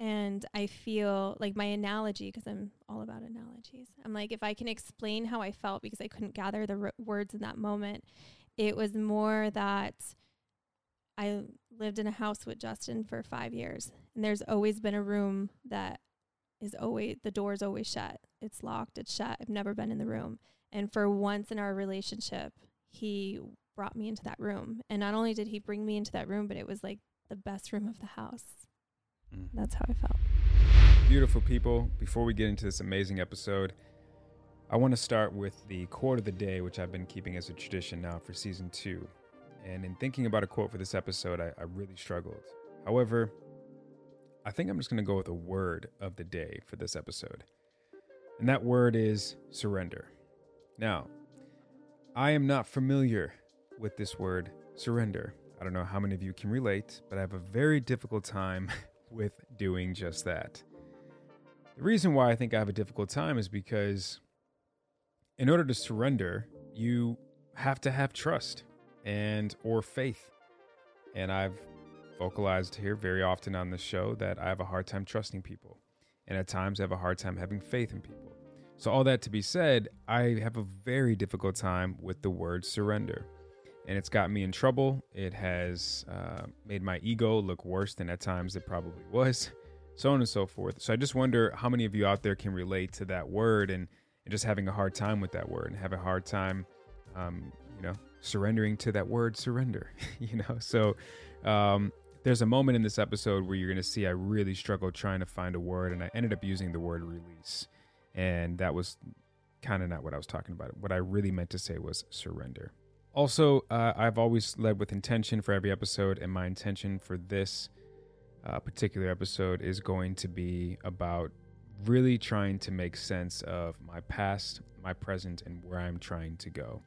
And I feel like my analogy, because I'm all about analogies, I'm like, if I can explain how I felt because I couldn't gather the r- words in that moment, it was more that I lived in a house with Justin for five years. And there's always been a room that is always, the door's always shut. It's locked, it's shut. I've never been in the room. And for once in our relationship, he brought me into that room. And not only did he bring me into that room, but it was like the best room of the house. Mm. That's how I felt. Beautiful people, before we get into this amazing episode, I want to start with the quote of the day, which I've been keeping as a tradition now for season two. And in thinking about a quote for this episode, I, I really struggled. However, I think I'm just going to go with a word of the day for this episode. And that word is surrender. Now, I am not familiar with this word, surrender. I don't know how many of you can relate, but I have a very difficult time with doing just that. The reason why I think I have a difficult time is because in order to surrender, you have to have trust and or faith. And I've vocalized here very often on the show that I have a hard time trusting people. And at times I have a hard time having faith in people. So all that to be said, I have a very difficult time with the word surrender. And it's got me in trouble. It has uh, made my ego look worse than at times it probably was, so on and so forth. So I just wonder how many of you out there can relate to that word and, and just having a hard time with that word and have a hard time, um, you know, surrendering to that word surrender, you know? So um, there's a moment in this episode where you're going to see I really struggled trying to find a word and I ended up using the word release. And that was kind of not what I was talking about. What I really meant to say was surrender. Also, uh, I've always led with intention for every episode, and my intention for this uh, particular episode is going to be about really trying to make sense of my past, my present, and where I'm trying to go.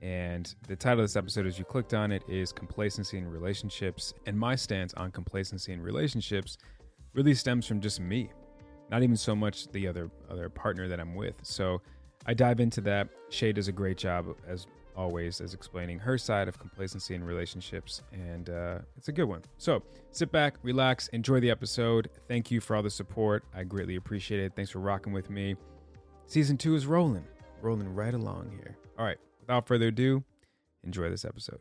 And the title of this episode, as you clicked on it, is Complacency in Relationships. And my stance on complacency in relationships really stems from just me, not even so much the other other partner that I'm with. So I dive into that. Shay does a great job as always as explaining her side of complacency in relationships, and uh, it's a good one. So sit back, relax, enjoy the episode. Thank you for all the support. I greatly appreciate it. Thanks for rocking with me. Season two is rolling, rolling right along here. All right, without further ado, enjoy this episode.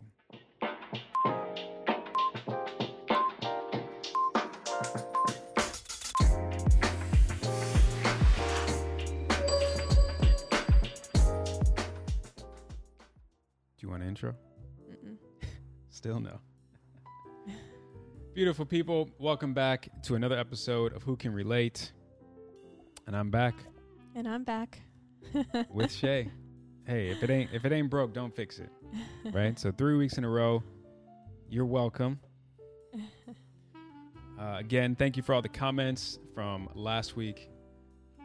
Want an intro? Still no. Beautiful people, welcome back to another episode of Who Can Relate. And I'm back And I'm back. with Shay. Hey, if it ain't if it ain't broke, don't fix it. Right? So 3 weeks in a row. You're welcome. Uh, again, thank you for all the comments from last week.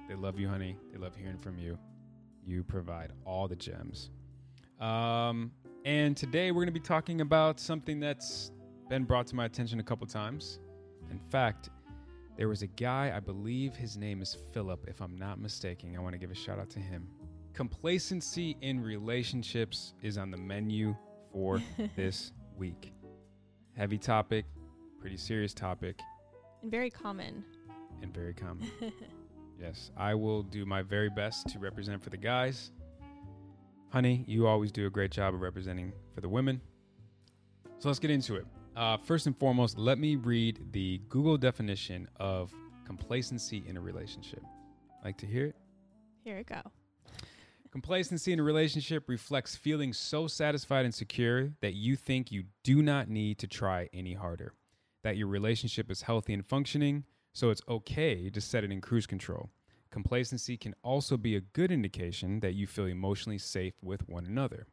They love you, honey. They love hearing from you. You provide all the gems. Um, and today we're going to be talking about something that's been brought to my attention a couple times. In fact, there was a guy, I believe his name is Philip, if I'm not mistaken. I want to give a shout out to him. Complacency in relationships is on the menu for this week. Heavy topic, pretty serious topic, and very common. and very common. yes, I will do my very best to represent for the guys. Honey, you always do a great job of representing for the women. So let's get into it. Uh, first and foremost, let me read the Google definition of complacency in a relationship. Like to hear it? Here it go. Complacency in a relationship reflects feeling so satisfied and secure that you think you do not need to try any harder, that your relationship is healthy and functioning, so it's okay to set it in cruise control. Complacency can also be a good indication that you feel emotionally safe with one another.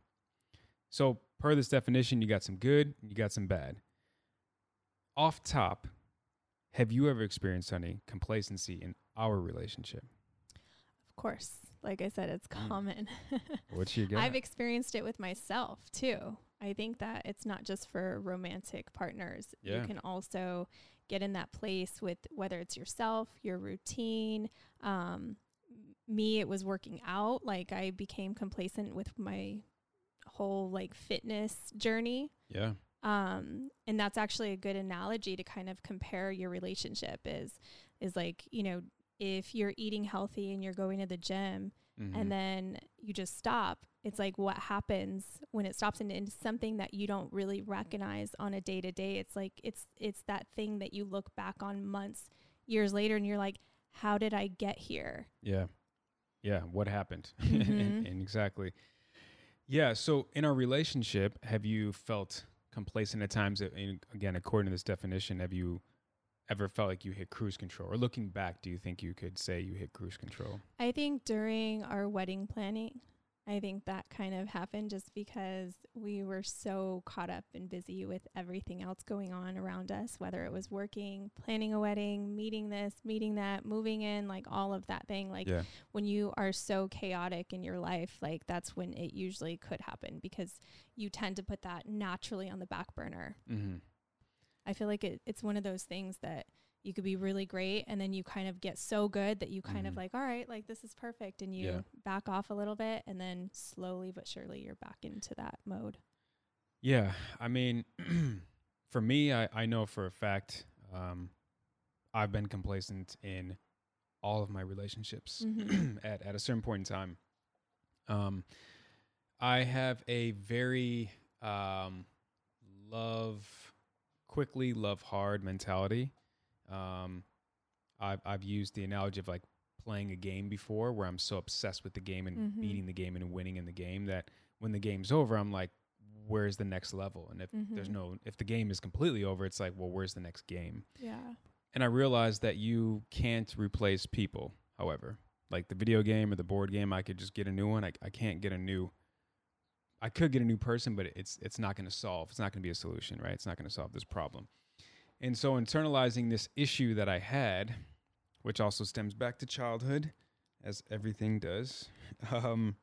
So, per this definition, you got some good, you got some bad. Off top, have you ever experienced any complacency in our relationship? Of course. Like I said, it's Mm. common. What's your guess? I've experienced it with myself too. I think that it's not just for romantic partners. Yeah. You can also get in that place with whether it's yourself, your routine. Um, me, it was working out. Like I became complacent with my whole like fitness journey. yeah. Um, and that's actually a good analogy to kind of compare your relationship is is like, you know, if you're eating healthy and you're going to the gym Mhm. and then you just stop, it's like what happens when it stops and into something that you don't really recognize on a day to day. It's like it's it's that thing that you look back on months, years later and you're like, How did I get here? Yeah. Yeah. What happened? Mhm. and, and exactly. Yeah. So in our relationship, have you felt complacent at times? And Again, according to this definition, have you ever felt like you hit cruise control? Or looking back, do you think you could say you hit cruise control? I think during our wedding planning, I think that kind of happened just because we were so caught up and busy with everything else going on around us, whether it was working, planning a wedding, meeting this, meeting that, moving in, like all of that thing. Like yeah. when you are so chaotic in your life, like that's when it usually could happen because you tend to put that naturally on the back burner. Mm-hmm. I feel like it, it's one of those things that you could be really great and then you kind of get so good that you kind of Mhm. like, all right, like this is perfect. And you Yeah. back off a little bit and then slowly but surely you're back into that mode. Yeah, I mean, for me, I, I know for a fact um, I've been complacent in all of my relationships Mhm. at, at a certain point in time. Um, I have a very um, love quickly, love hard mentality. Um, I've, I've used the analogy of like playing a game before where I'm so obsessed with the game and Mhm. beating the game and winning in the game that when the game's over, I'm like, where's the next level? And if there's Mhm. no, if the game is completely over, it's like, well, where's the next game? Yeah. And I realized that you can't replace people, however. Like the video game or the board game, I could just get a new one. I, I can't get a new I could get a new person, but it's it's not going to solve. It's not going to be a solution, right? It's not going to solve this problem. And so internalizing this issue that I had, which also stems back to childhood, as everything does, um,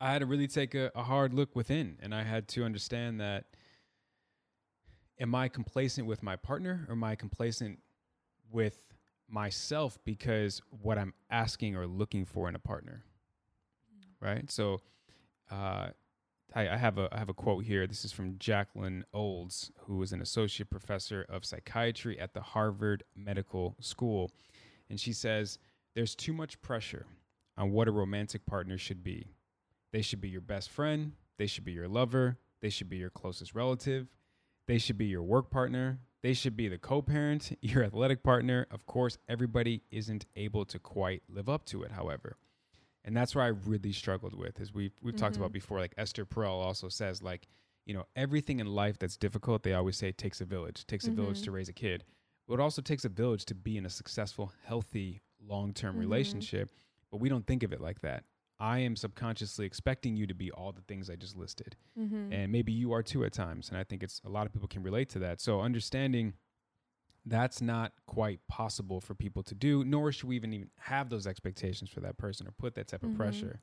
I had to really take a, a hard look within, and I had to understand that am I complacent with my partner or am I complacent with myself because what I'm asking or looking for in a partner? Right. So uh, I, I have a I have a quote here. This is from Jacqueline Olds, who is an associate professor of psychiatry at the Harvard Medical School, and she says there's too much pressure on what a romantic partner should be. They should be your best friend. They should be your lover. They should be your closest relative. They should be your work partner. They should be the co parent, your athletic partner. Of course, everybody isn't able to quite live up to it, however. And that's where I really struggled with, is we've, we've talked Mhm. about before. Like Esther Perel also says, like, you know, everything in life that's difficult, they always say it takes a village. Takes a village Mhm. to raise a kid. But it also takes a village to be in a successful, healthy, long term Mhm. relationship. But we don't think of it like that. I am subconsciously expecting you to be all the things I just listed Mm-hmm. and maybe you are too at times and i think it's a lot of people can relate to that so understanding that's not quite possible for people to do nor should we even even have those expectations for that person or put that type of Mhm. pressure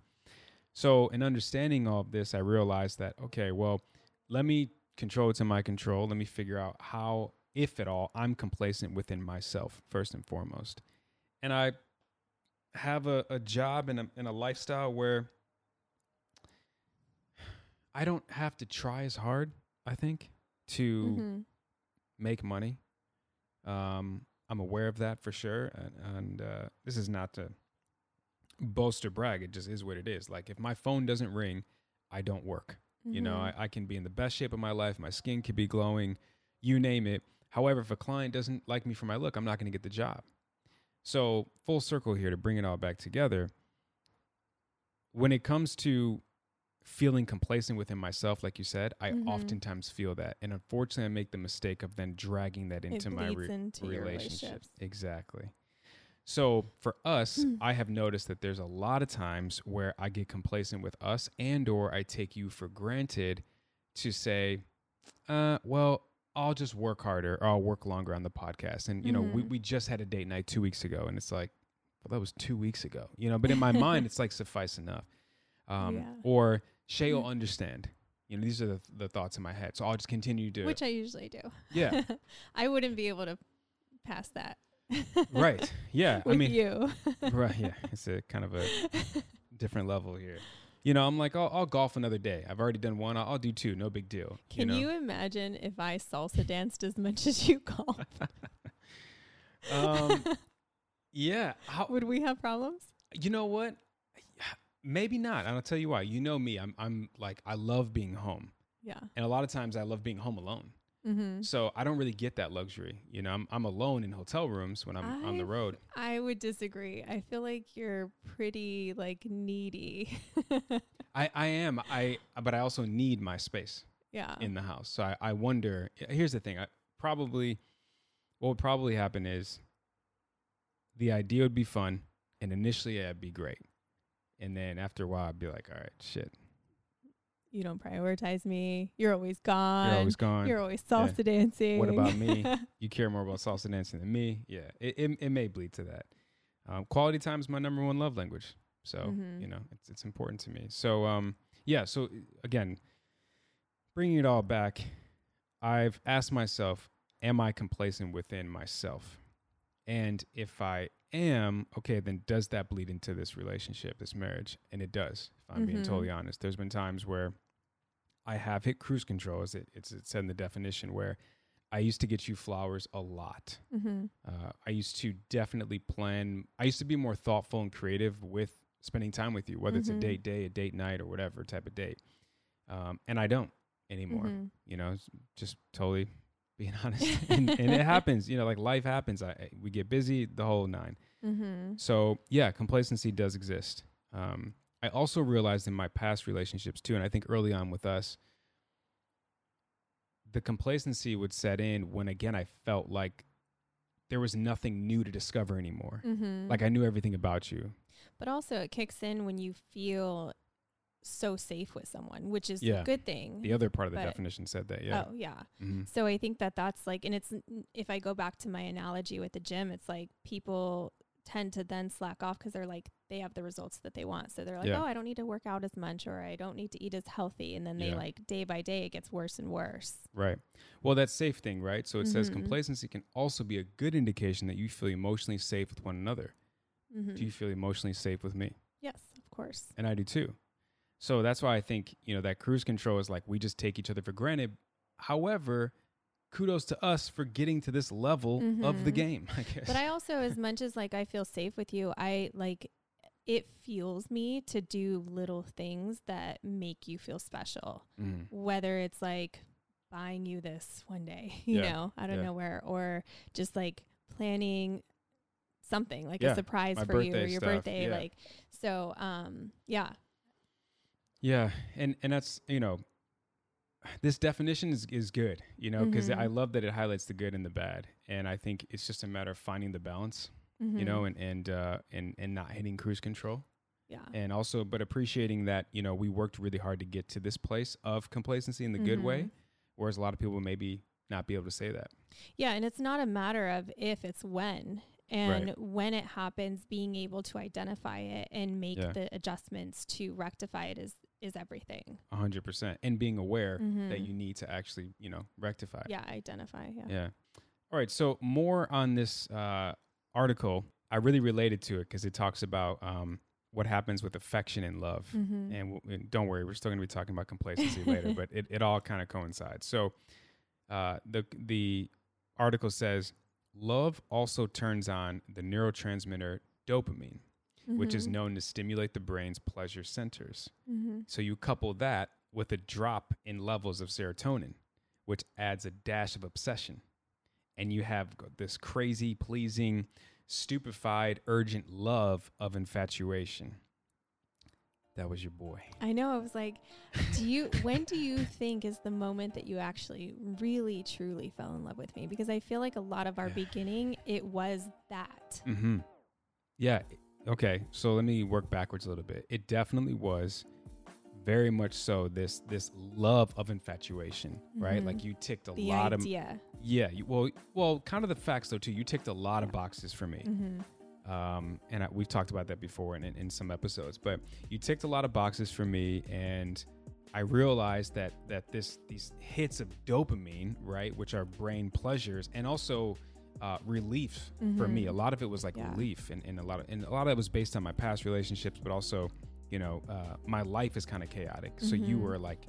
so in understanding all of this i realized that okay well let me control what's in my control let me figure out how if at all i'm complacent within myself first and foremost and i have a, a job and a, and a lifestyle where I don't have to try as hard, I think, to Mm-hmm. make money. Um, I'm aware of that for sure. And, and uh, this is not to boast or brag. It just is what it is. Like, if my phone doesn't ring, I don't work. You know, Mm-hmm. I, I can be in the best shape of my life. My skin could be glowing, you name it. However, if a client doesn't like me for my look, I'm not going to get the job. So, full circle here to bring it all back together. When it comes to feeling complacent within myself, like you said, I Mhm. oftentimes feel that. And unfortunately, I make the mistake of then dragging that into my re- into relationships. Exactly. So for us, Mm. I have noticed that there's a lot of times where I get complacent with us and or I take you for granted to say, uh, well, I'll just work harder or I'll work longer on the podcast. And, you know, we, Mhm. we just had a date night two weeks ago and it's like, well, that was two weeks ago, you know, but in my mind, it's like suffice enough. Um, Yeah. Or Shay will understand. You know, these are the, the thoughts in my head. So I'll just continue to, Which I usually do. yeah, I wouldn't be able to pass that. right. Yeah. With I mean, you. right. Yeah. It's a kind of a different level here. You know, I'm like, I'll, I'll golf another day. I've already done one. I'll, I'll do two. No big deal. Can know? you imagine if I salsa danced as much as you golf? um, yeah. How, Would we have problems? you know what? Maybe not. And I'll tell you why. You know me. I'm, I'm like, I love being home. Yeah. And a lot of times I love being home alone. Mm-hmm. So I don't really get that luxury. You know, I'm, I'm alone in hotel rooms when I'm on the road. I would disagree. I feel like you're pretty like needy. I, I am. I, but I also need my space. yeah. in the house. So I, I wonder. Here's the thing. I probably what would probably happen is the idea would be fun, and initially yeah, it'd be great, and then after a while I'd be like, all right, shit, you don't prioritize me. You're always gone. you're always gone. You're always salsa dancing. What about me? you care more about salsa dancing than me. Yeah, it it, it may bleed to that. Um, quality time is my number one love language. So Mhm. you know it's it's important to me. So um yeah. So again, bringing it all back, I've asked myself, am I complacent within myself? And if I am, okay, then does that bleed into this relationship, this marriage? And it does. If I'm being Mhm. totally honest, there's been times where I have hit cruise control, as it, it's, it's said in the definition, where I used to get you flowers a lot. mm-hmm. Uh, I used to definitely plan. I used to be more thoughtful and creative with spending time with you, whether it's a Mhm. date day, a date night, or whatever type of date. Um, and I don't anymore. Mm-hmm. You know, just totally being honest. and, and it happens. You know, like life happens. I, we get busy, the whole nine. Mm-hmm. So yeah, complacency does exist. Um, I also realized in my past relationships too, and I think early on with us, the complacency would set in when again I felt like there was nothing new to discover anymore. Mm-hmm. Like I knew everything about you. But also, it kicks in when you feel so safe with someone, which is Yeah. a good thing. The other part of the definition said that. Yeah. Oh, yeah. Mhm. So I think that that's like, and it's, if I go back to my analogy with the gym, it's like people tend to then slack off because they're like, they have the results that they want. So they're like, Yeah. oh, I don't need to work out as much or I don't need to eat as healthy. And then they Yeah. like, day by day, it gets worse and worse. Right. Well, that safe thing, right? So it says Mhm. complacency can also be a good indication that you feel emotionally safe with one another. Mm-hmm. Do you feel emotionally safe with me? yes, of course. and I do too. So that's why I think you know that cruise control is like we just take each other for granted. However, kudos to us for getting to this level of the Mhm. game. I guess. But I also, as much as like I feel safe with you, I like it fuels me to do little things that make you feel special. Mhm. Whether it's like buying you this one day, you Yeah, know, out of yeah. nowhere, or just like planning something like Yeah, a surprise my for you or your stuff, birthday. Like, so, um, yeah. Yeah, and and that's you know, this definition is is good. You know, because Mhm. I love that it highlights the good and the bad, and I think it's just a matter of finding the balance. You know, Mhm. and and uh, and and not hitting cruise control. yeah. and also but appreciating that you know we worked really hard to get to this place of complacency in the good way Mhm. whereas a lot of people maybe not be able to say that Yeah, and it's not a matter of if, it's when. And when it happens, being able to identify it and make Yeah. the adjustments to rectify it is is everything. 100% and being aware that Mhm. you need to actually you know rectify. Yeah, identify. Yeah. yeah all right so more on this uh, article i really related to it because it talks about um, what happens with affection and love Mhm. and, w- and don't worry, we're still going to be talking about complacency later, but it, it all kind of coincides. So, uh, the the article says love also turns on the neurotransmitter dopamine, which is Mhm. known to stimulate the brain's pleasure centers. Mhm. So you couple that with a drop in levels of serotonin, which adds a dash of obsession, and you have this crazy, pleasing, stupefied, urgent love of infatuation. That was your boy. I know. I was like, do you? when do you think is the moment that you actually, really, truly fell in love with me? Because I feel like a lot of our Yeah. beginning, it was that. Mm-hmm. Yeah. Okay. So let me work backwards a little bit. It definitely was very much so this this love of infatuation, right? Mhm. Like you ticked a the lot of idea. yeah. You, well, well, kind of the facts though too. You ticked a lot of boxes for me, Mm-hmm. um, and I, we've talked about that before in, in in some episodes. But you ticked a lot of boxes for me, and I realized that that this these hits of dopamine, right, which are brain pleasures, and also uh, relief for me. A lot of it was like Yeah. relief, and, and a lot of and a lot of it was based on my past relationships, but also, you know, uh, my life is kind of chaotic. So you Mhm. were like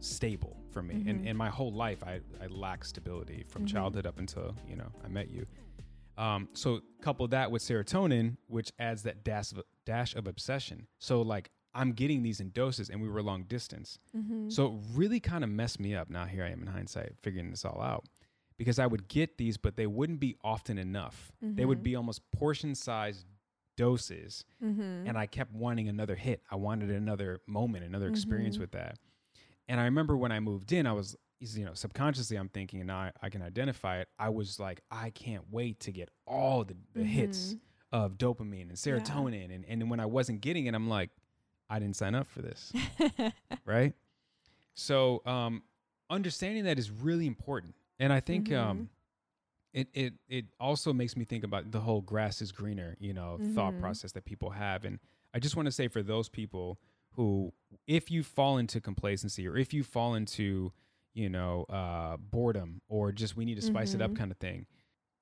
stable for me, and Mhm. and my whole life I I lacked stability from Mhm. childhood up until you know I met you. Um, so couple that with serotonin, which adds that dash of, dash of obsession. So like I'm getting these in doses, and we were long distance. Mm-hmm. So it really kind of messed me up. Now here I am in hindsight, figuring this all out, because I would get these, but they wouldn't be often enough. They would Mhm. be almost portion-sized doses, mm-hmm. and I kept wanting another hit. I wanted another moment, another experience Mhm. with that. And I remember when I moved in, I was, you know, subconsciously I'm thinking, and I, I can identify it. I was like, I can't wait to get all the, the hits Mhm. of dopamine and serotonin. And, and when I wasn't getting it, I'm like, I didn't sign up for this. right? So um, understanding that is really important, and I think um, Mhm. it it it also makes me think about the whole grass is greener, you know, thought Mhm. process that people have, and I just want to say for those people who, if you fall into complacency or if you fall into you know uh, boredom or just we need to spice it up Mhm. kind of thing.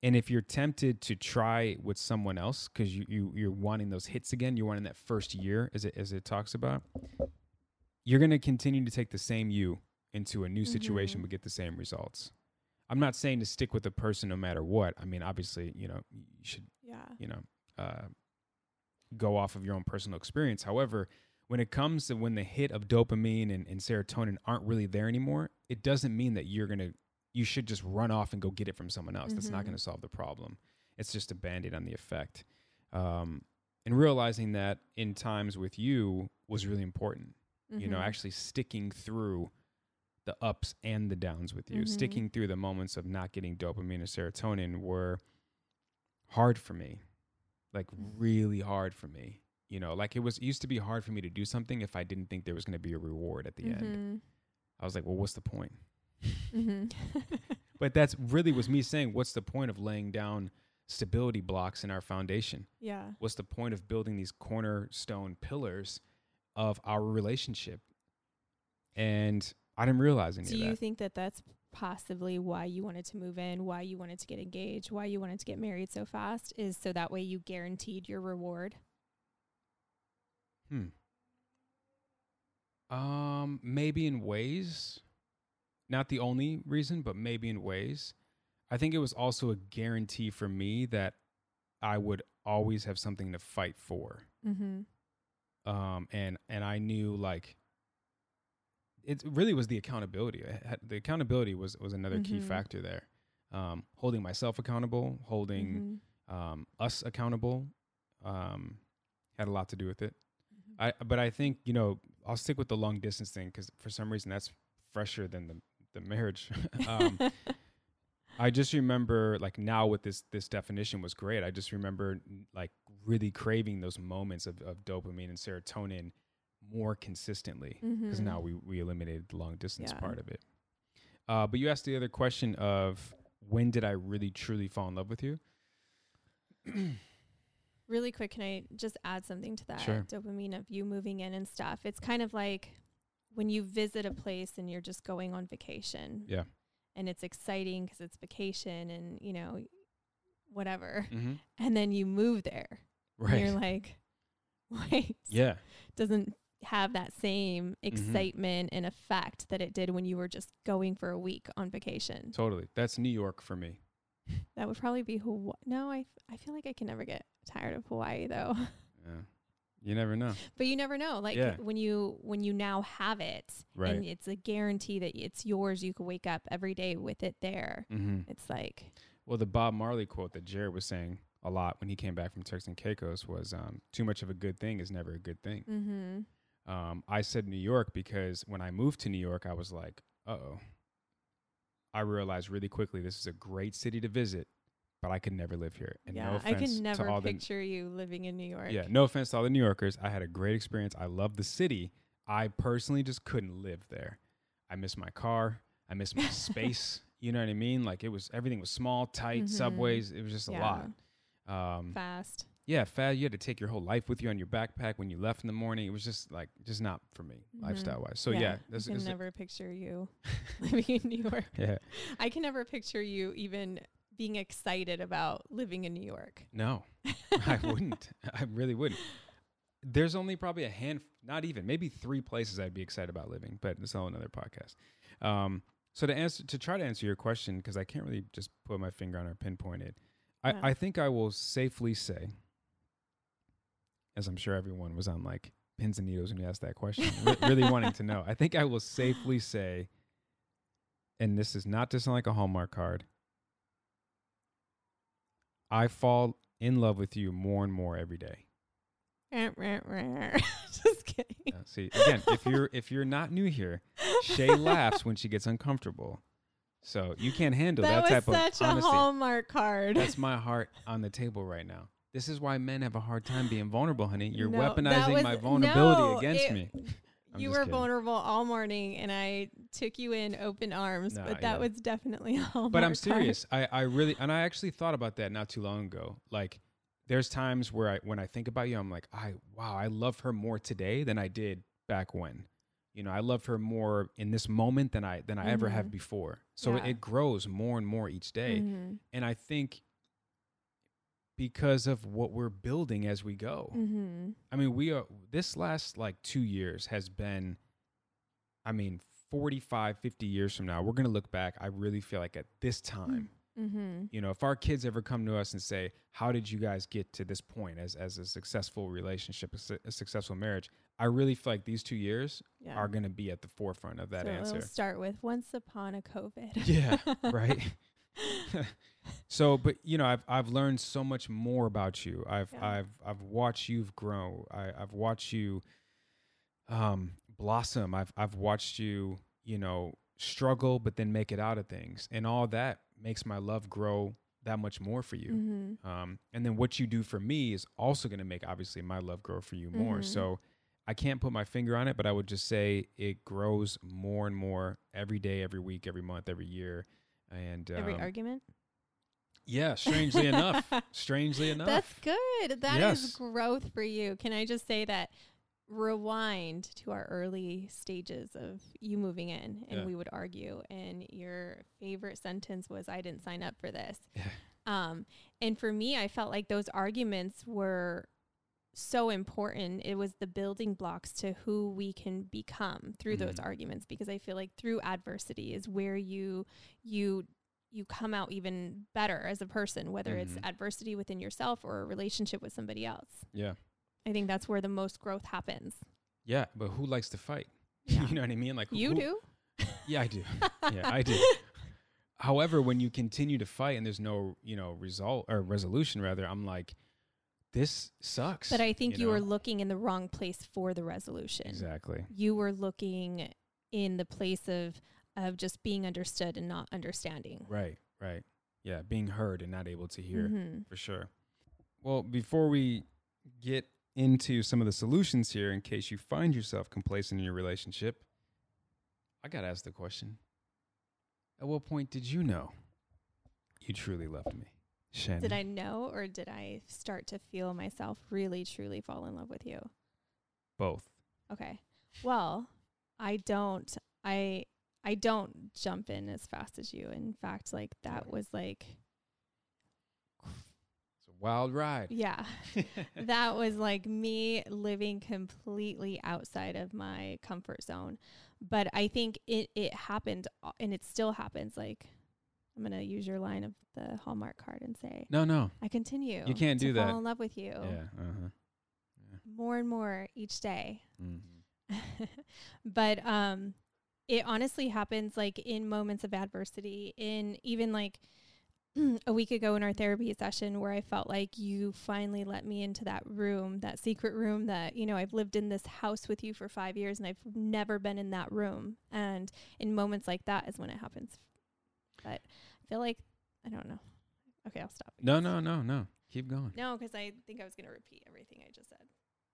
And if you're tempted to try with someone else because you, you you're wanting those hits again, you're wanting that first year as it as it talks about, you're gonna continue to take the same you into a new situation Mhm. but get the same results. I'm not saying to stick with the person no matter what. I mean, obviously, you know, you should yeah. you know uh, go off of your own personal experience. However, when it comes to when the hit of dopamine and, and serotonin aren't really there anymore, it doesn't mean that you're gonna you should just run off and go get it from someone else. That's not Mhm. gonna solve the problem. It's just a band-aid on the effect. Um, and realizing that in times with you was really important. You know, Mhm. actually sticking through the ups and the downs with you, Mhm. sticking through the moments of not getting dopamine or serotonin were hard for me. Like really hard for me. You know, like it was it used to be hard for me to do something if I didn't think there was going to be a reward at the end. Mhm. I was like, well, what's the point? Mhm. But that's really was me saying, what's the point of laying down stability blocks in our foundation? yeah. What's the point of building these cornerstone pillars of our relationship? And I didn't realize any Do you think that that's possibly why you wanted to move in, why you wanted to get engaged, why you wanted to get married so fast? Is so that way you guaranteed your reward? Hmm. Um, maybe in ways, not the only reason, but maybe in ways. I think it was also a guarantee for me that I would always have something to fight for. Mm-hmm. Um, and and I knew like it really was the accountability. Had- The accountability was was another key Mhm. factor there. Um, holding myself accountable, holding Mm-hmm. um, us accountable, um, had a lot to do with it. I but I think you know I'll stick with the long distance thing because for some reason that's fresher than the the marriage. um, I just remember like now with this this definition was great. I just remember like really craving those moments of, of dopamine and serotonin more consistently because Mhm. now we we eliminated the long distance Yeah. part of it. Uh, but you asked the other question of when did I really truly fall in love with you? Really quick, can I just add something to that Sure. dopamine of you moving in and stuff? It's kind of like when you visit a place and you're just going on vacation. Yeah. And it's exciting because it's vacation and, you know, whatever. mm-hmm. And then you move there. Right. And you're like, wait. yeah. Doesn't have that same Mm-hmm. excitement and effect that it did when you were just going for a week on vacation. Totally. That's New York for me. That would probably be Hawaii. No, I, f- I feel like I can never get tired of Hawaii though. Yeah. You never know. But you never know. Like Yeah. when you when you now have it Right. and it's a guarantee that it's yours, you can wake up every day with it there. Mm-hmm. It's like Well, the Bob Marley quote that Jared was saying a lot when he came back from Turks and Caicos was um, too much of a good thing is never a good thing. mm-hmm. Um, I said New York because when I moved to New York, I was like, uh oh. I realized really quickly this is a great city to visit, but I could never live here. And no yeah, I offense can to never all the picture you living in New York. Yeah, no offense to all the New Yorkers. I had a great experience. I love the city, I personally just couldn't live there. I miss my car. I miss my space. You know what I mean? Like it was everything was small, tight, Mhm. subways. It was just a lot. Um, Fast. Yeah, fast. You had to take your whole life with you on your backpack when you left in the morning. It was just like just not for me, Mhm. lifestyle wise. So yeah, I this can is never picture you living in New York. yeah. I can never picture you even being excited about living in New York. No, I wouldn't. I really wouldn't. There's only probably a hand, not even, maybe three places I'd be excited about living, but it's all another podcast. Um, so to answer, to try to answer your question, because I can't really just put my finger on or pinpoint it, Yeah. I, I think I will safely say, as I'm sure everyone was on like pins and needles when you asked that question, re- really wanting to know. I think I will safely say, and this is not to sound like a Hallmark card, I fall in love with you more and more every day. Just kidding. See, again, if you're if you're not new here, Shay laughs when she gets uncomfortable. So you can't handle that, that type was of such a. Hallmark card. That's my heart on the table right now. This is why men have a hard time being vulnerable, honey. You're No, weaponizing was- my vulnerability no, against it- me. I'm you were kidding. vulnerable all morning, and I took you in open arms. Nah, but that yeah. was definitely all. But I'm serious. I, I really and I actually thought about that not too long ago. Like there's times where I when I think about you, I'm like, I wow, I love her more today than I did back when. You know, I love her more in this moment than I than I ever have Mhm. before. So it, Yeah. it grows more and more each day. Mhm. And I think because of what we're building as we go. Mhm. I mean, we are this last like 2 years has been I mean, 45, 50 years from now, we're going to look back, I really feel like at this time Mhm. you know if our kids ever come to us and say how did you guys get to this point as as a successful relationship a, su- a successful marriage i really feel like these two years Yeah. are going to be at the forefront of that so answer start with once upon a COVID. yeah right so but you know i've i've learned so much more about you i've Yeah. i've i've watched you grow I, i've watched you um blossom i've i've watched you you know struggle but then make it out of things and all that makes my love grow that much more for you Mhm. um, and then what you do for me is also going to make obviously my love grow for you more. Mhm. So I can't put my finger on it, but I would just say it grows more and more every day, every week, every month, every year. And Every um, argument. yeah, strangely enough, strangely enough, That's good. That is Yes. growth for you. Can I just say that rewind to our early stages of you moving in and Yeah. we would argue and your favorite sentence was I didn't sign up for this. Yeah. Um and for me I felt like those arguments were so important. It was the building blocks to who we can become through those Mhm. arguments because I feel like through adversity is where you you you come out even better as a person, whether it's Mhm. adversity within yourself or a relationship with somebody else. yeah, I think that's where the most growth happens. yeah. But who likes to fight? Yeah. you know what I mean? Like You who- do. Yeah, I do. Yeah, I do. However, when you continue to fight and there's no, you know, result or resolution, rather, I'm like, this sucks. But I think you, were looking in the wrong place for the resolution. exactly. You were looking in the place of of just being understood and not understanding. Right, right. Yeah, being heard and not able to hear Mhm. for sure. Well, before we get into some of the solutions here, in case you find yourself complacent in your relationship, I got to ask the question At what point did you know you truly loved me? Shannon. Did I know or did I start to feel myself really truly fall in love with you? Both. Okay. Well, I don't I I don't jump in as fast as you. In fact, like that was like It's a wild ride. yeah. that was like me living completely outside of my comfort zone. But I think it it happened and it still happens like I'm going to use your line of the Hallmark card and say no, no. I continue You can't do that. fall in love with you Yeah. Uh huh. more and more each day. Mm-hmm. but um it honestly happens like in moments of adversity in even like a week ago in our therapy session where I felt like you finally let me into that room, that secret room that, you know, I've lived in this house with you for 5 years and I've never been in that room. And in moments like that is when it happens. But I feel like I don't know. Okay, I'll stop. No, no, no, no. Keep going. No, cuz I think I was going to repeat everything I just said.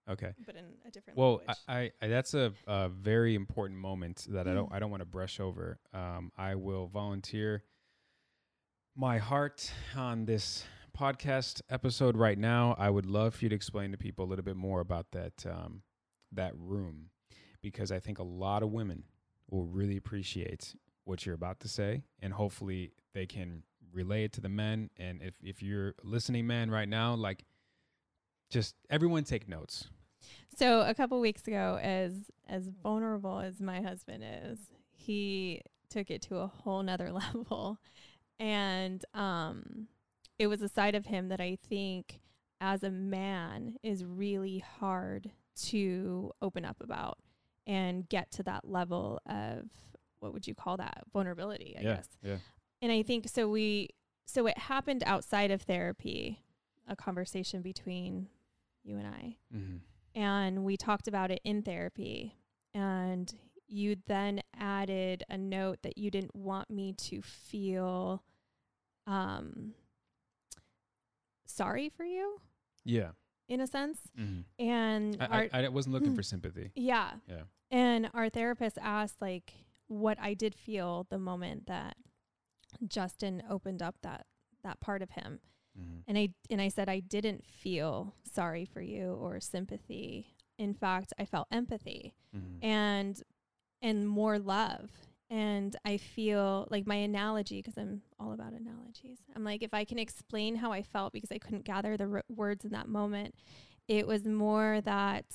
Okay. but in a different Well. I, I, I that's a, a very important moment that I Mm. don't I don't want to brush over. Um, I will volunteer my heart on this podcast episode right now. I would love for you to explain to people a little bit more about that um, that room because I think a lot of women will really appreciate what you're about to say, and hopefully they can relay it to the men. And if if you're listening, man, right now, like. Just everyone take notes. So a couple weeks ago, as as vulnerable as my husband is, he took it to a whole nother level, and um, it was a side of him that I think, as a man, is really hard to open up about and get to that level of what would you call that vulnerability? I yeah, guess. yeah. And I think so. We so it happened outside of therapy, a conversation between you and I Mm-hmm. and we talked about it in therapy and you then added a note that you didn't want me to feel um sorry for you Yeah. in a sense Mm-hmm. and I, our I, I wasn't looking for sympathy. yeah Yeah. and our therapist asked like what I did feel the moment that Justin opened up that that part of him Mm-hmm. and I and I said I didn't feel sorry for you or sympathy. In fact, I felt empathy Mm-hmm. and and more love. And I feel like my analogy because I'm all about analogies. I'm like if I can explain how I felt because I couldn't gather the r- words in that moment, it was more that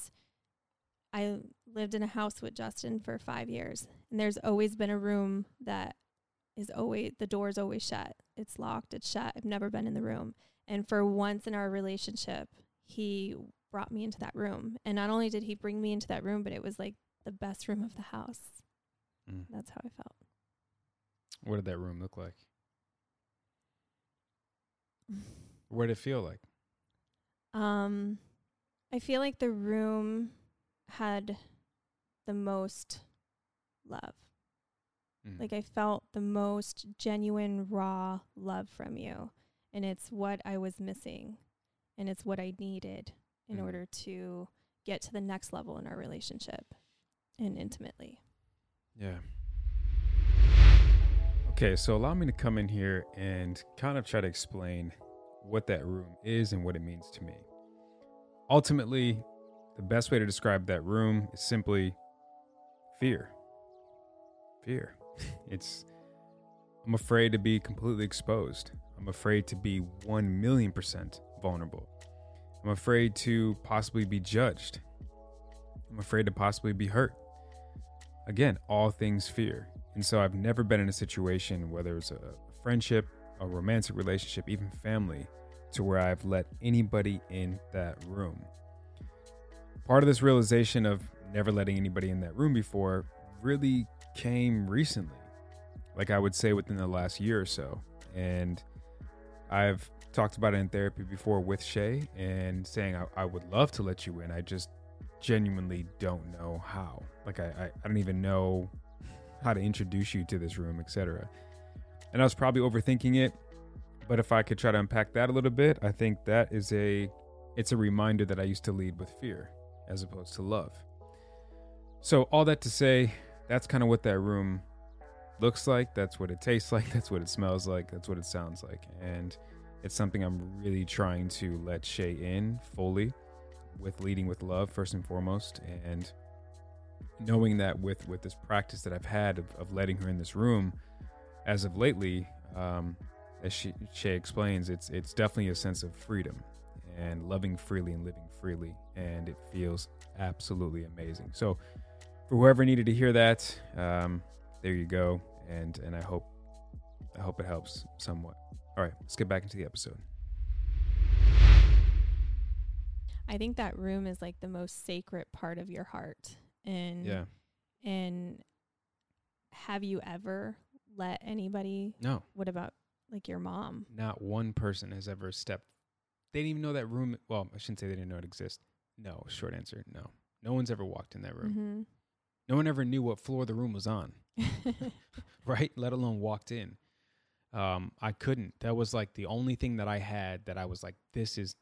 I lived in a house with Justin for 5 years and there's always been a room that is always the door's always shut. It's locked, it's shut. I've never been in the room. And for once in our relationship, he brought me into that room. And not only did he bring me into that room, but it was like the best room of the house. Mm. That's how I felt. What did that room look like? What did it feel like? Um I feel like the room had the most love. Mm. Like I felt the most genuine raw love from you. And it's what I was missing and it's what I needed in Mm. order to get to the next level in our relationship and intimately. Yeah. Okay, so allow me to come in here and kind of try to explain what that room is and what it means to me. Ultimately, the best way to describe that room is simply fear. Fear. It's, I'm afraid to be completely exposed. I'm afraid to be 1 million percent vulnerable. I'm afraid to possibly be judged. I'm afraid to possibly be hurt again, all things fear. And so I've never been in a situation, whether it's a friendship, a romantic relationship, even family, to where I've let anybody in that room. Part of this realization of never letting anybody in that room before really came recently, like I would say within the last year or so. And I've talked about it in therapy before with Shay and saying I, I would love to let you in. I just genuinely don't know how. Like I, I, I don't even know how to introduce you to this room, etc. And I was probably overthinking it, but if I could try to unpack that a little bit, I think that is a it's a reminder that I used to lead with fear as opposed to love. So all that to say, that's kind of what that room looks like, that's what it tastes like, that's what it smells like, that's what it sounds like. And it's something I'm really trying to let Shay in fully with leading with love first and foremost and knowing that with with this practice that i've had of, of letting her in this room as of lately um, as she Shay explains it's it's definitely a sense of freedom and loving freely and living freely and it feels absolutely amazing so for whoever needed to hear that um, there you go and and i hope i hope it helps somewhat all right let's get back into the episode I think that room is like the most sacred part of your heart. And yeah and have you ever let anybody no what about like your mom? not one person has ever stepped. They didn't even know that room. Well, I shouldn't say they didn't know it exists. No, short answer, no. No one's ever walked in that room. No one ever knew what floor the room was on, Mm-hmm. right? Let alone walked in. Um, I couldn't. That was like the only thing that I had that I was like, this is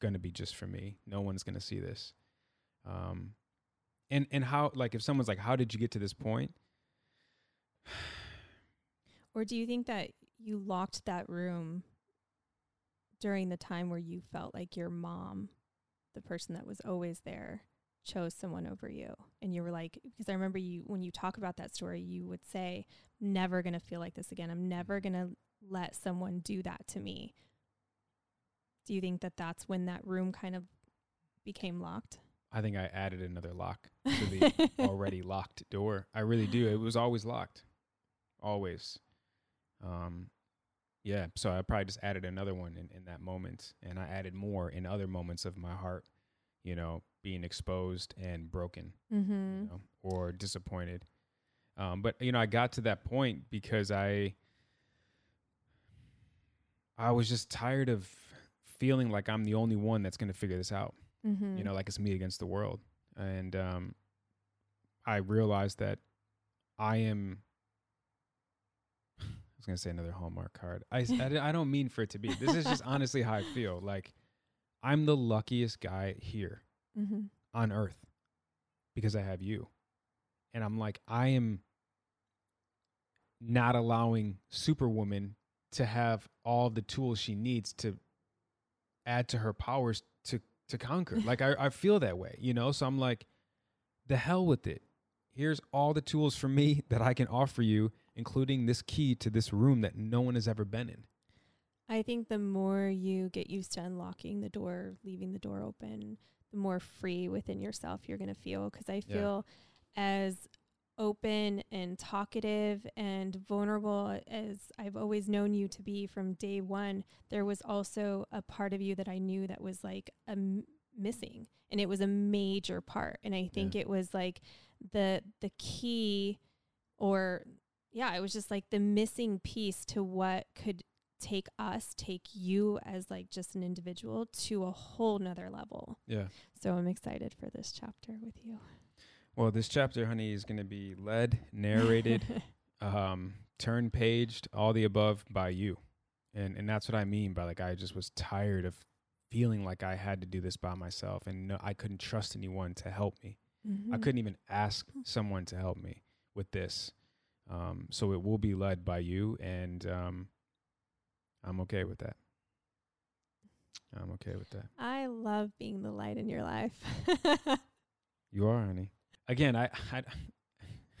gonna be just for me. No one's gonna see this. Um, and and how like if someone's like, how did you get to this point? Or do you think that you locked that room during the time where you felt like your mom, the person that was always there, chose someone over you? And you were like, because I remember you, when you talk about that story, you would say, never going to feel like this again. I'm never going to let someone do that to me. Do you think that that's when that room kind of became locked? I think I added another lock to the already locked door. I really do. It was always locked, always. Um, yeah. So I probably just added another one in, in that moment, and I added more in other moments of my heart. You know, being exposed and broken, mm-hmm. you know, or disappointed. Um, but you know, I got to that point because I, I was just tired of feeling like I'm the only one that's going to figure this out Mm-hmm. you know, like it's me against the world. And um, I realized that I am. Was gonna say another Hallmark card. I, I I don't mean for it to be. This is just honestly how I feel. Like I'm the luckiest guy here mm-hmm. on earth because I have you, and I'm like I am not allowing Superwoman to have all the tools she needs to add to her powers to to conquer. like I, I feel that way, you know. So I'm like, the hell with it. Here's all the tools for me that I can offer you, including this key to this room that no one has ever been in. I think the more you get used to unlocking the door, leaving the door open, the more free within yourself you're going to feel. Because I Yeah. feel as open and talkative and vulnerable as I've always known you to be from day one, there was also a part of you that I knew that was like a m- missing, and it was a major part. And I think Yeah. it was like the the key, or yeah, it was just like the missing piece to what could take us, take you as like just an individual to a whole nother level. Yeah. So I'm excited for this chapter with you. Well, this chapter, honey, is going to be led, narrated, um, turn paged, all the above by you. And and that's what I mean by like I just was tired of feeling like I had to do this by myself and no, I couldn't trust anyone to help me. I Mhm. couldn't even ask someone to help me with this. Um, so it will be led by you, and um, I'm okay with that. I'm okay with that. I love being the light in your life. You are, honey. Again, I, I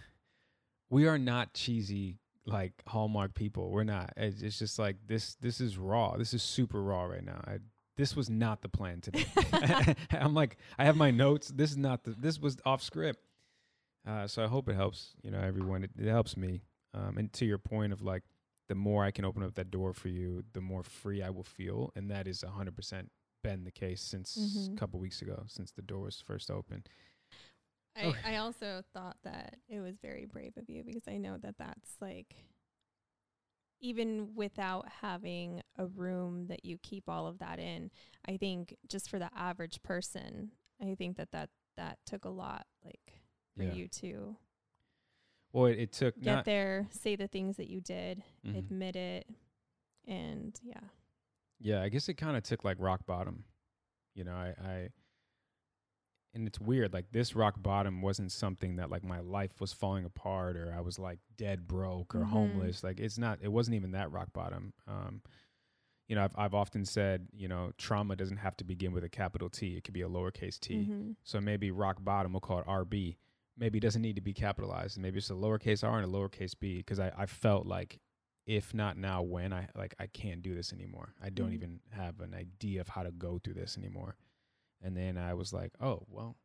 we are not cheesy like Hallmark people. We're not. It's, just like this. This is raw. This is super raw right now. I, this was not the plan today. I'm like, I have my notes. This is not the. This was off script. Uh, so I hope it helps. You know, everyone. It, it helps me. Um, and to your point of like, the more I can open up that door for you, the more free I will feel, and that is 100% been the case since Mhm. a couple weeks ago, since the door was first open. I, Okay. I also thought that it was very brave of you because I know that that's like, even without having a room that you keep all of that in, I think just for the average person, I think that that, that took a lot like for Yeah. you to Well, it, it took get there, say the things that you did, Mhm. admit it, and yeah. Yeah, I guess it kind of took like rock bottom. You know, I, I, and it's weird. Like this rock bottom wasn't something that like my life was falling apart or I was like dead broke or Mhm. homeless. Like it's not. It wasn't even that rock bottom. Um, you know, I've I've often said, you know, trauma doesn't have to begin with a capital T. It could be a lowercase t. Mhm. So maybe rock bottom, we'll call it RB. Maybe it doesn't need to be capitalized. Maybe it's a lowercase r and a lowercase b because I, I felt like if not now, when I like I can't do this anymore. I don't Mhm. even have an idea of how to go through this anymore. And then I was like, oh well,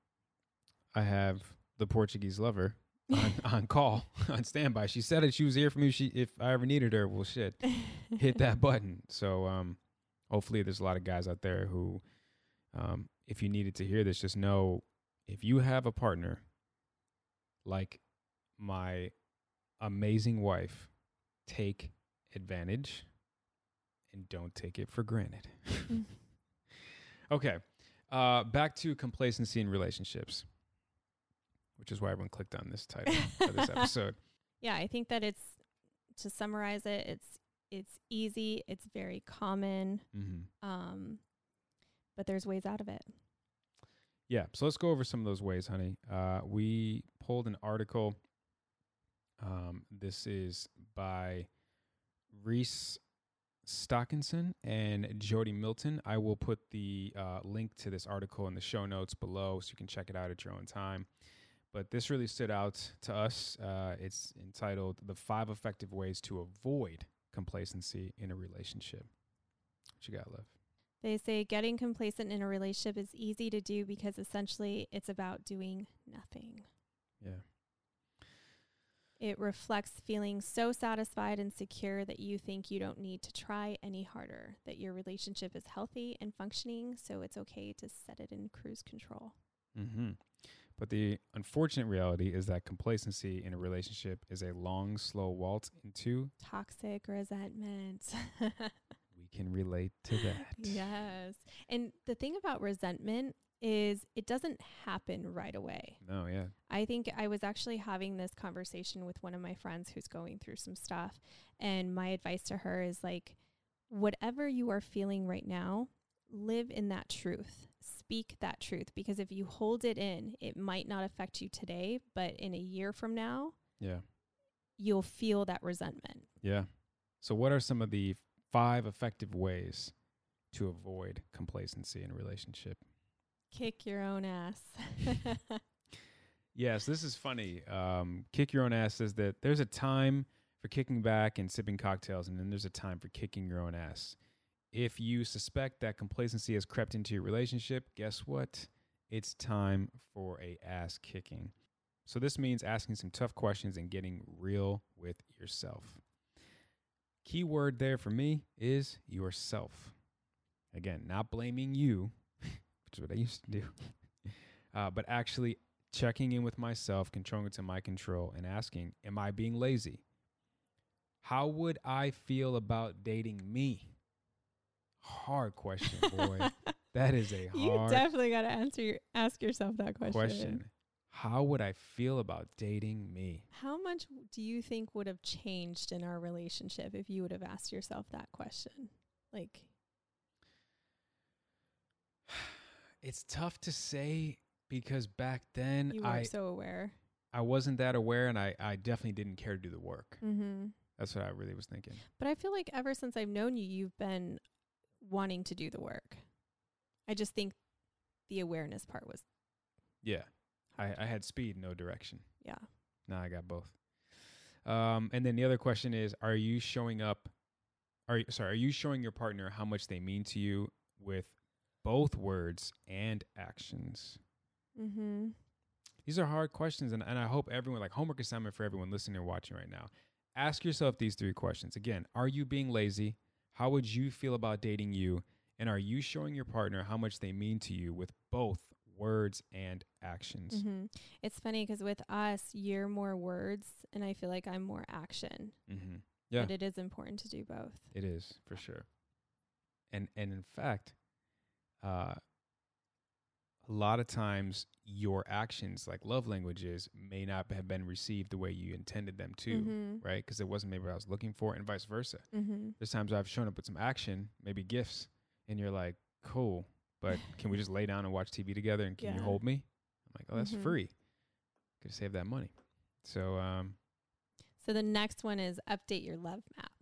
I have the Portuguese lover on, on call on standby. She said that she was here for me. She if I ever needed her, well shit, hit that button. So um, hopefully there's a lot of guys out there who, um, if you needed to hear this, just know if you have a partner like my amazing wife, take advantage and don't take it for granted. Okay. Uh, back to complacency in relationships, which is why everyone clicked on this title for this episode. yeah, I think that it's to summarize it, it's it's easy, it's very common, Mm-hmm. um, but there's ways out of it. Yeah. So let's go over some of those ways, honey. Uh, we pulled an article. Um, this is by Reese Stockinson and Jody Milton. I will put the uh, link to this article in the show notes below so you can check it out at your own time. But this really stood out to us. Uh, it's entitled The Five Effective Ways to Avoid Complacency in a Relationship. What you got, love? They say getting complacent in a relationship is easy to do because essentially it's about doing nothing. Yeah. It reflects feeling so satisfied and secure that you think you don't need to try any harder, that your relationship is healthy and functioning, so it's okay to set it in cruise control. Mm-hmm. But the unfortunate reality is that complacency in a relationship is a long, slow waltz into. Toxic resentment. we can relate to that. yes. And the thing about resentment is it doesn't happen right away. No, yeah. I think I was actually having this conversation with one of my friends who's going through some stuff. And my advice to her is like, whatever you are feeling right now, live in that truth. Speak that truth. Because if you hold it in, it might not affect you today, but in a year from now, Yeah. you'll feel that resentment. Yeah. So, what are some of the five effective ways to avoid complacency in a relationship? Kick your own ass. Yes, this is funny. Um, Kick Your Own Ass says that there's a time for kicking back and sipping cocktails, and then there's a time for kicking your own ass. If you suspect that complacency has crept into your relationship, guess what? It's time for a ass kicking. So this means asking some tough questions and getting real with yourself. Key word there for me is yourself. Again, not blaming you, which is what I used to do, uh, but actually checking in with myself, controlling it to my control, and asking, Am I being lazy? How would I feel about dating me? Hard question, boy. that is a hard. you definitely got to answer your, ask yourself that question. question. How would I feel about dating me? How much do you think would have changed in our relationship if you would have asked yourself that question? Like, It's tough to say because back then you I weren't so aware. I wasn't that aware and I, I definitely didn't care to do the work. Mm-hmm. That's what I really was thinking. But I feel like ever since I've known you, you've been wanting to do the work. I just think the awareness part was, Yeah. I, I had speed, no direction. yeah. Now I got both. Um, and then the other question is: Are you showing up? Are you sorry? Are you showing your partner how much they mean to you with both words and actions? Mm-hmm. These are hard questions, and, and I hope everyone like homework assignment for everyone listening or watching right now. Ask yourself these three questions. Again, are you being lazy? How would you feel about dating you? And are you showing your partner how much they mean to you with both words and actions? Mm-hmm. It's funny because with us, you're more words, and I feel like I'm more action. Mm-hmm. Yeah. But it is important to do both. It is for sure. And and in fact, uh, a lot of times your actions, like love languages, may not have been received the way you intended them to, Mhm. right? Because it wasn't maybe what I was looking for, and vice versa. Mm-hmm. There's times I've shown up with some action, maybe gifts, and you're like, "Cool, but can we just lay down and watch TV together? And can you hold me?" I'm like, "Oh, that's Mhm. free. Could save that money." So, um, So the next one is update your love maps.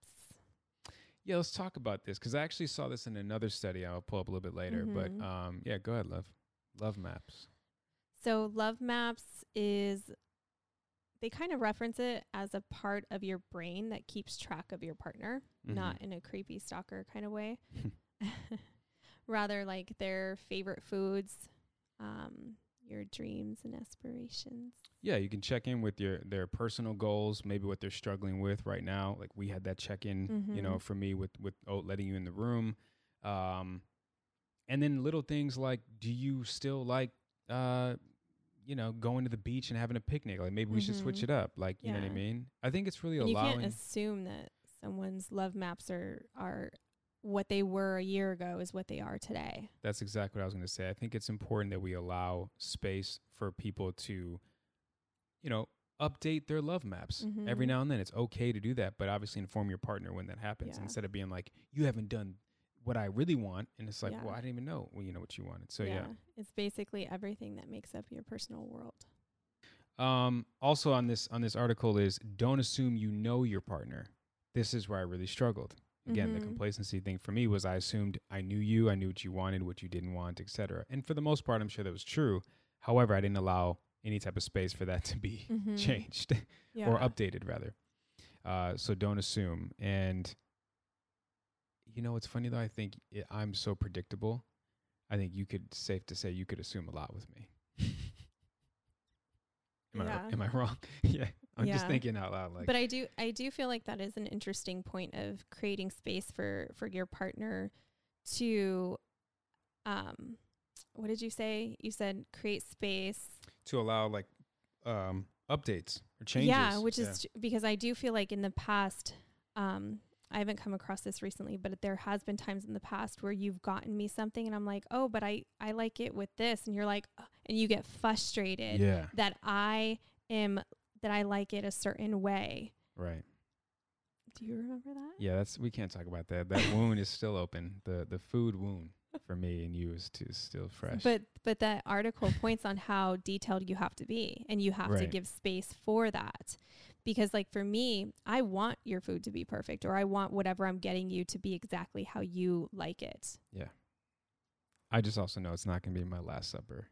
Yeah, let's talk about this because I actually saw this in another study. I'll pull up a little bit later, Mhm. but um, yeah, go ahead, love. Love maps. So love maps is they kind of reference it as a part of your brain that keeps track of your partner, not Mhm. in a creepy stalker kind of way. Rather like their favorite foods, um, your dreams and aspirations. Yeah, you can check in with your their personal goals, maybe what they're struggling with right now. Like we had that check in, you know, Mhm. for me with with oh, letting you in the room, um, and then little things like, do you still like, uh, you know, going to the beach and having a picnic? Like maybe we should switch Mhm. it up. Like you know what I mean? I think it's really And you can't assume that someone's love maps are are what they were a year ago is what they are today. That's exactly what I was going to say. I think it's important that we allow space for people to, you know, update their love maps every Mhm. now and then. It's okay to do that, but obviously inform your partner when that happens Yeah. instead of being like, you haven't done what I really want, and it's like, Yeah. well, I didn't even know, well, you know, what you wanted. So yeah. It's basically everything that makes up your personal world. Um, also on this on this article is don't assume you know your partner. This is where I really struggled. Again, the Mhm. complacency thing for me was I assumed I knew you, I knew what you wanted, what you didn't want, etc. And for the most part, I'm sure that was true. However, I didn't allow any type of space for that to be Mhm. changed Yeah. or updated rather. Uh, so don't assume. And you know, it's funny though. I think i I'm so predictable. I think you could safe to say you could assume a lot with me. am Yeah. I am I wrong? yeah, I'm just thinking out loud. Like, but I do I do feel like that is an interesting point of creating space for for your partner to um what did you say? You said create space. to allow like um, updates or changes. Yeah, which is t- because I do feel like in the past um I haven't come across this recently, but there has been times in the past where you've gotten me something and I'm like, "Oh, but I I like it with this." And you're like, "Ugh," and you get frustrated yeah, that I am that I like it a certain way. right. Do you remember that? Yeah, that's we can't talk about that. That wound is still open. The the food wound for me and you is, to, still fresh. But but that article points on how detailed you have to be and you have to give space for that. Because like for me, I want your food to be perfect or I want whatever I'm getting you to be exactly how you like it. Yeah. I just also know it's not going to be my last supper.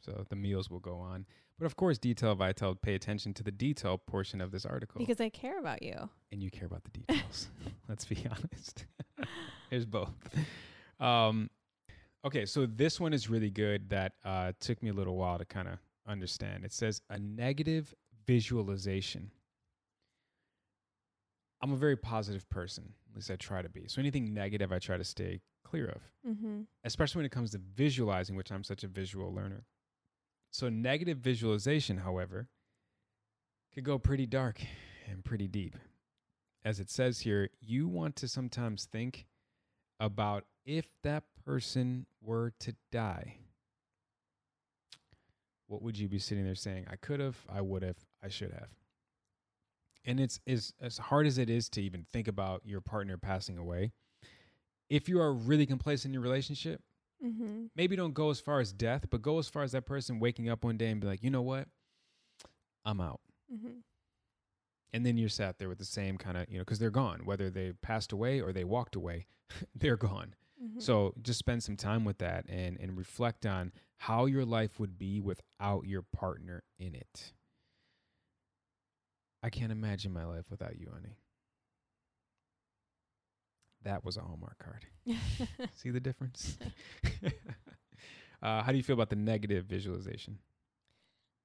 So the meals will go on. But of course, detail vital, pay attention to the detail portion of this article. Because I care about you. and you care about the details. Let's be honest. There's both. Um, okay, so this one is really good that uh, took me a little while to kind of understand. It says a negative visualization. I'm a very positive person, at least I try to be. So anything negative, I try to stay clear of Mm-hmm. especially when it comes to visualizing, which I'm such a visual learner. So, negative visualization, however, could go pretty dark and pretty deep. As it says here, you want to sometimes think about if that person were to die. What would you be sitting there saying? I could have, I would have, I should have. And it's as, as hard as it is to even think about your partner passing away. If you are really complacent in your relationship, Mm-hmm. maybe don't go as far as death, but go as far as that person waking up one day and be like, you know what? I'm out. Mm-hmm. And then you're sat there with the same kind of, you know, because they're gone. Whether they passed away or they walked away, they're gone. Mm-hmm. So just spend some time with that and, and reflect on how your life would be without your partner in it. I can't imagine my life without you, honey. That was a Hallmark card. See the difference? uh, how do you feel about the negative visualization?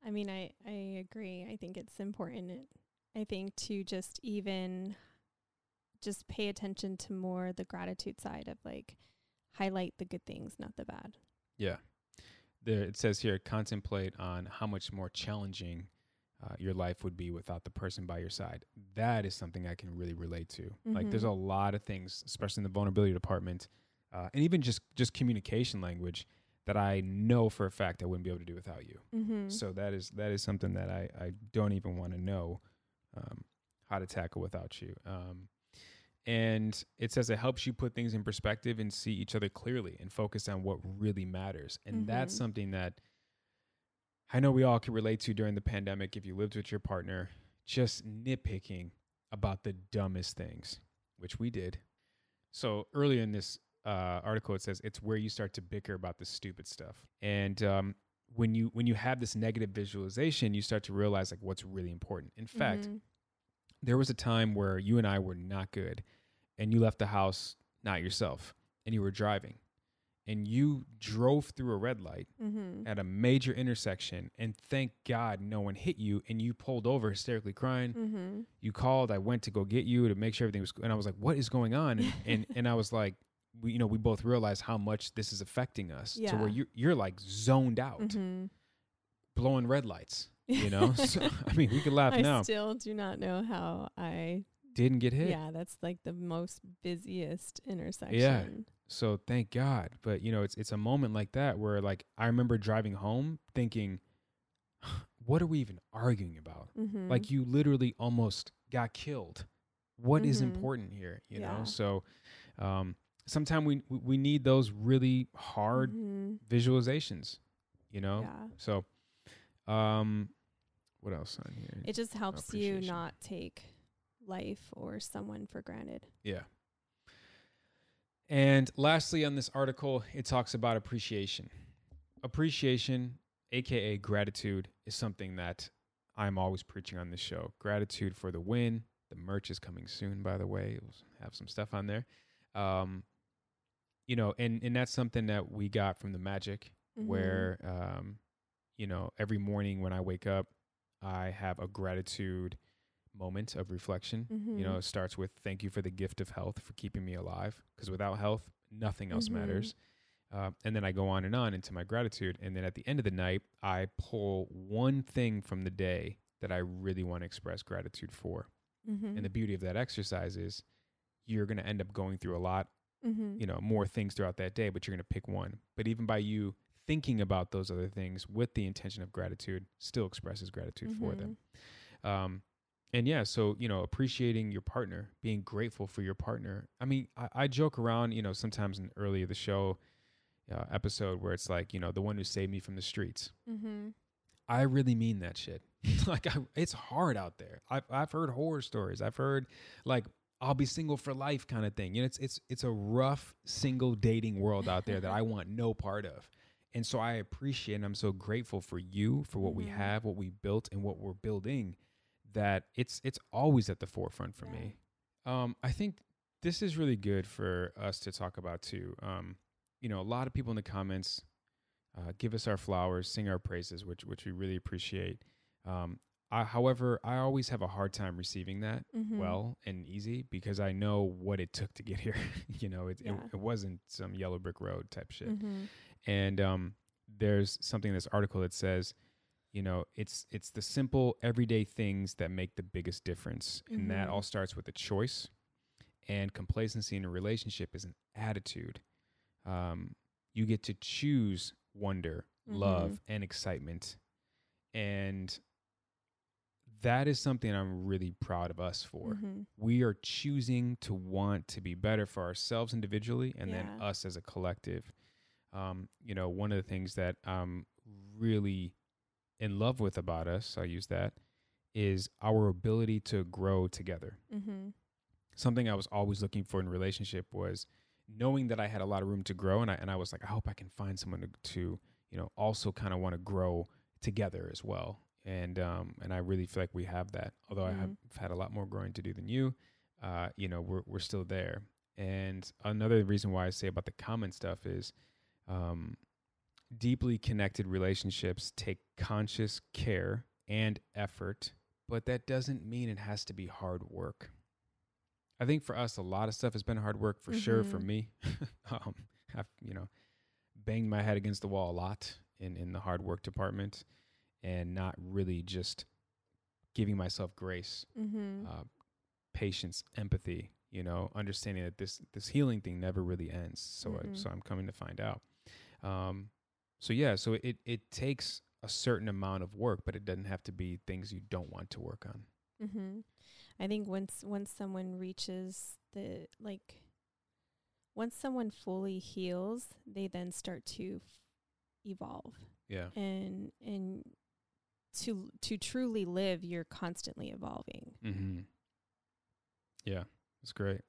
I mean, I, I agree. I think it's important. I think to just even just pay attention to more the gratitude side of like highlight the good things, not the bad. Yeah. There it says here contemplate on how much more challenging uh, your life would be without the person by your side. That is something I can really relate to. Like there's a Mhm. lot of things, especially in the vulnerability department, uh, and even just just communication language that I know for a fact I wouldn't be able to do without you. Mm-hmm. So that is that is something that I I don't even want to know um, how to tackle without you. Um, and it says it helps you put things in perspective and see each other clearly and focus on what really matters. And that's Mhm. something that I know we all can relate to during the pandemic. If you lived with your partner, just nitpicking about the dumbest things, which we did. So earlier in this uh, article, it says it's where you start to bicker about the stupid stuff. And um, when you when you have this negative visualization, you start to realize like what's really important. In fact, Mm-hmm. there was a time where you and I were not good, and you left the house not yourself, and you were driving, and you drove through a red light Mm-hmm. at a major intersection, and thank God no one hit you, and you pulled over hysterically crying. Mm-hmm. You called, I went to go get you to make sure everything was, and I was like, what is going on? And and, and I was like. We, you know, we both realize how much this is affecting us to where Yeah. you you're like zoned out, Mm-hmm. blowing red lights. You know, so, I mean, we could laugh I now. still do not know how I. Didn't get hit. Yeah, that's like the most busiest intersection. So thank God. But you know, it's it's a moment like that where like I remember driving home thinking, what are we even arguing about? Mm-hmm. Like you literally almost got killed. What is Mhm. important here? You know? So um sometimes we we- need those really hard Mhm. visualizations, you know. Yeah. So, um, what else on here? It just helps you not take life or someone for granted. Yeah. And lastly, on this article, it talks about appreciation. Appreciation, aka gratitude, is something that I'm always preaching on this show. Gratitude for the win. The merch is coming soon, by the way. We'll have some stuff on there. Um, you know, and and that's something that we got from the magic, Mhm. where um, you know, every morning when I wake up, I have a gratitude moment of reflection. You know, Mhm. it starts with thank you for the gift of health for keeping me alive. Because without health, nothing else Mhm. matters. Uh, and then I go on and on into my gratitude. And then at the end of the night, I pull one thing from the day that I really want to express gratitude for. Mhm. And the beauty of that exercise is you're going to end up going through a lot, Mhm. you know, more things throughout that day, but you're going to pick one. But even by you thinking about those other things with the intention of gratitude, still expresses gratitude for them. Um, and yeah, so you know, appreciating your partner, being grateful for your partner. I mean, I, I joke around, you know, sometimes in early of the show uh, episode where it's like, you know, the one who saved me from the streets. Mhm. I really mean that shit. like, I, it's hard out there. I've I've heard horror stories. I've heard like I'll be single for life kind of thing. You know, it's it's it's a rough single dating world out there that I want no part of. And so I appreciate and I'm so grateful for you for what we Mhm. have, what we built, and what we're building. That it's it's always at the forefront for Yeah. me. Um, I think this is really good for us to talk about too. Um, you know, a lot of people in the comments uh, give us our flowers, sing our praises, which which we really appreciate. Um, I, however, I always have a hard time receiving that Mhm. well and easy because I know what it took to get here. you know, it, Yeah. it it wasn't some yellow brick road type shit. Mhm. And um, there's something in this article that says, you know, it's it's the simple everyday things that make the biggest difference, and that Mhm. all starts with a choice. And complacency in a relationship is an attitude. Um, you get to choose wonder, love, Mhm. and excitement, and that is something I'm really proud of us for Mhm. we are choosing to want to be better for ourselves individually and then us as a collective. Um, you know, one of the things that I'm really in love with about us, I'll use that, is our ability to grow together. Mhm. Something I was always looking for in relationship was knowing that I had a lot of room to grow and I and I was like, I hope I can find someone to, to you know, also kind of want to grow together as well. And um and I really feel like we have that. Although I have had a lot more growing to do than you, uh, you know, we're we're still there. And another reason why I say about the common stuff is um deeply connected relationships take conscious care and effort, but that doesn't mean it has to be hard work. I think for us, a lot of stuff has been hard work for sure. For Mhm. me, um, I've you know banged my head against the wall a lot in in the hard work department, and not really just giving myself grace, Mhm. uh, patience, empathy. You know, understanding that this this healing thing never really ends. So I, Mhm. so I'm coming to find out. Um, so yeah, so it it takes a certain amount of work, but it doesn't have to be things you don't want to work on. Mm-hmm. I think once once someone reaches the like once someone fully heals, they then start to f- evolve Yeah. and and to to truly live, you're constantly evolving. Mm-hmm. Yeah, it's great.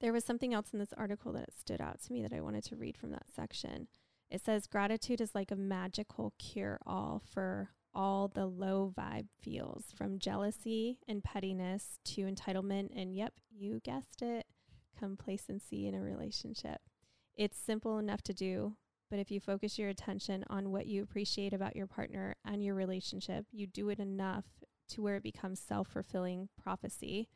There was something else in this article that stood out to me that I wanted to read from that section. It says gratitude is like a magical cure all for all the low vibe feels from jealousy and pettiness to entitlement and yep, you guessed it, complacency in a relationship. It's simple enough to do, but if you focus your attention on what you appreciate about your partner and your relationship, you do it enough to where it becomes self-fulfilling prophecy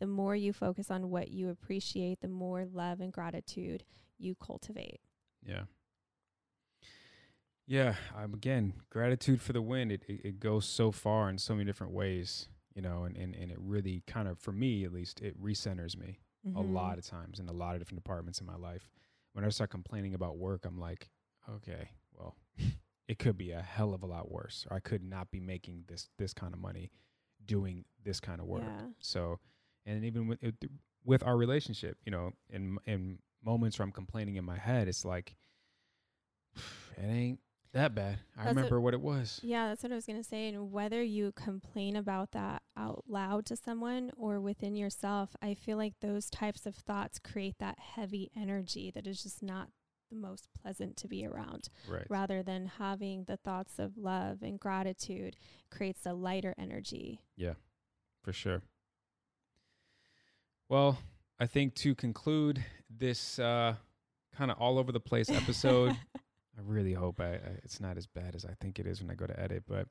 the more you focus on what you appreciate, the more love and gratitude you cultivate. Yeah. Yeah. Um, again, gratitude for the win. It, it it goes so far in so many different ways, you know, and, and, and it really kind of, for me at least, it recenters me a Mm-hmm. lot of times in a lot of different departments in my life. When I start complaining about work, I'm like, okay, well, it could be a hell of a lot worse, or I could not be making this this kind of money doing this kind of work. Yeah. So, and even with it, with our relationship. You know, in in moments where I'm complaining in my head, it's like it ain't that bad. I That's remember what it was. Yeah, that's what I was going to say. And whether you complain about that out loud to someone or within yourself, I feel like those types of thoughts create that heavy energy that is just not the most pleasant to be around. Right. Rather than having the thoughts of love and gratitude creates a lighter energy. Yeah, for sure. Well, I think to conclude this uh, kind of all over the place episode, I really hope I, I, it's not as bad as I think it is when I go to edit. But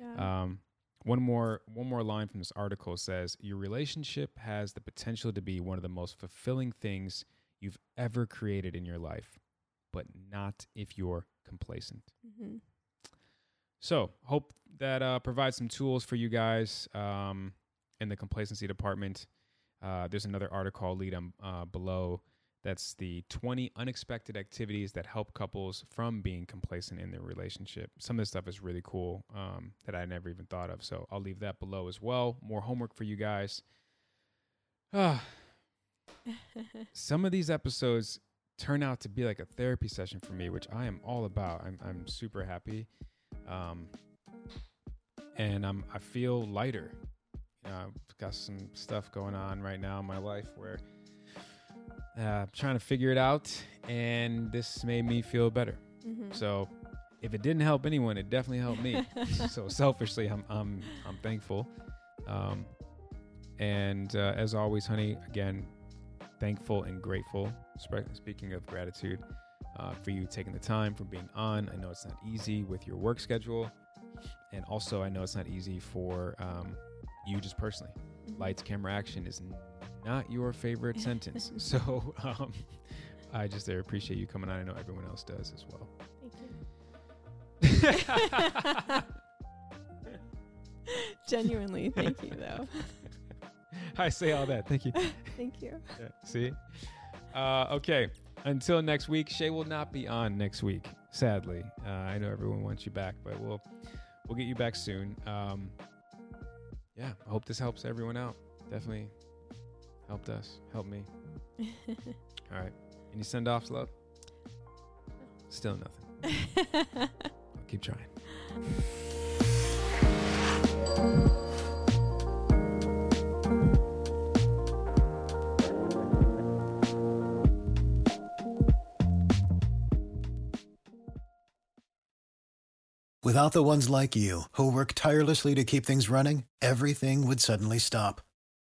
yeah. um, one more one more line from this article says your relationship has the potential to be one of the most fulfilling things you've ever created in your life, but not if you're complacent. hmm So, hope that uh, provides some tools for you guys um, in the complacency department. Uh, there's another article I'll lead on uh, below. That's the 20 unexpected activities that help couples from being complacent in their relationship. Some of this stuff is really cool um, that I never even thought of. So I'll leave that below as well. More homework for you guys. Ah, some of these episodes turn out to be like a therapy session for me, which I am all about. I'm, I'm super happy. Um, and I'm, I feel lighter. You know, I've got some stuff going on right now in my life where uh, trying to figure it out, and this made me feel better. hmm So, if it didn't help anyone, it definitely helped me. so selfishly, I'm I'm I'm thankful. Um, and uh, as always, honey, again, thankful and grateful. Speaking of gratitude, uh, for you taking the time for being on. I know it's not easy with your work schedule, and also I know it's not easy for um, you just personally. Mhm. Lights, camera, action is not your favorite sentence. So um, I just uh, appreciate you coming on. I know everyone else does as well. Thank you. Genuinely, thank you, though. I say all that. Thank you. Thank you. Yeah, see? Uh, okay. Until next week, Shay will not be on next week, sadly. Uh, I know everyone wants you back, but we'll we'll get you back soon. Um, yeah, I hope this helps everyone out. Definitely helped us. Help me. All right. Any send offs, love? Still nothing. I'll keep trying. Without the ones like you, who work tirelessly to keep things running, everything would suddenly stop.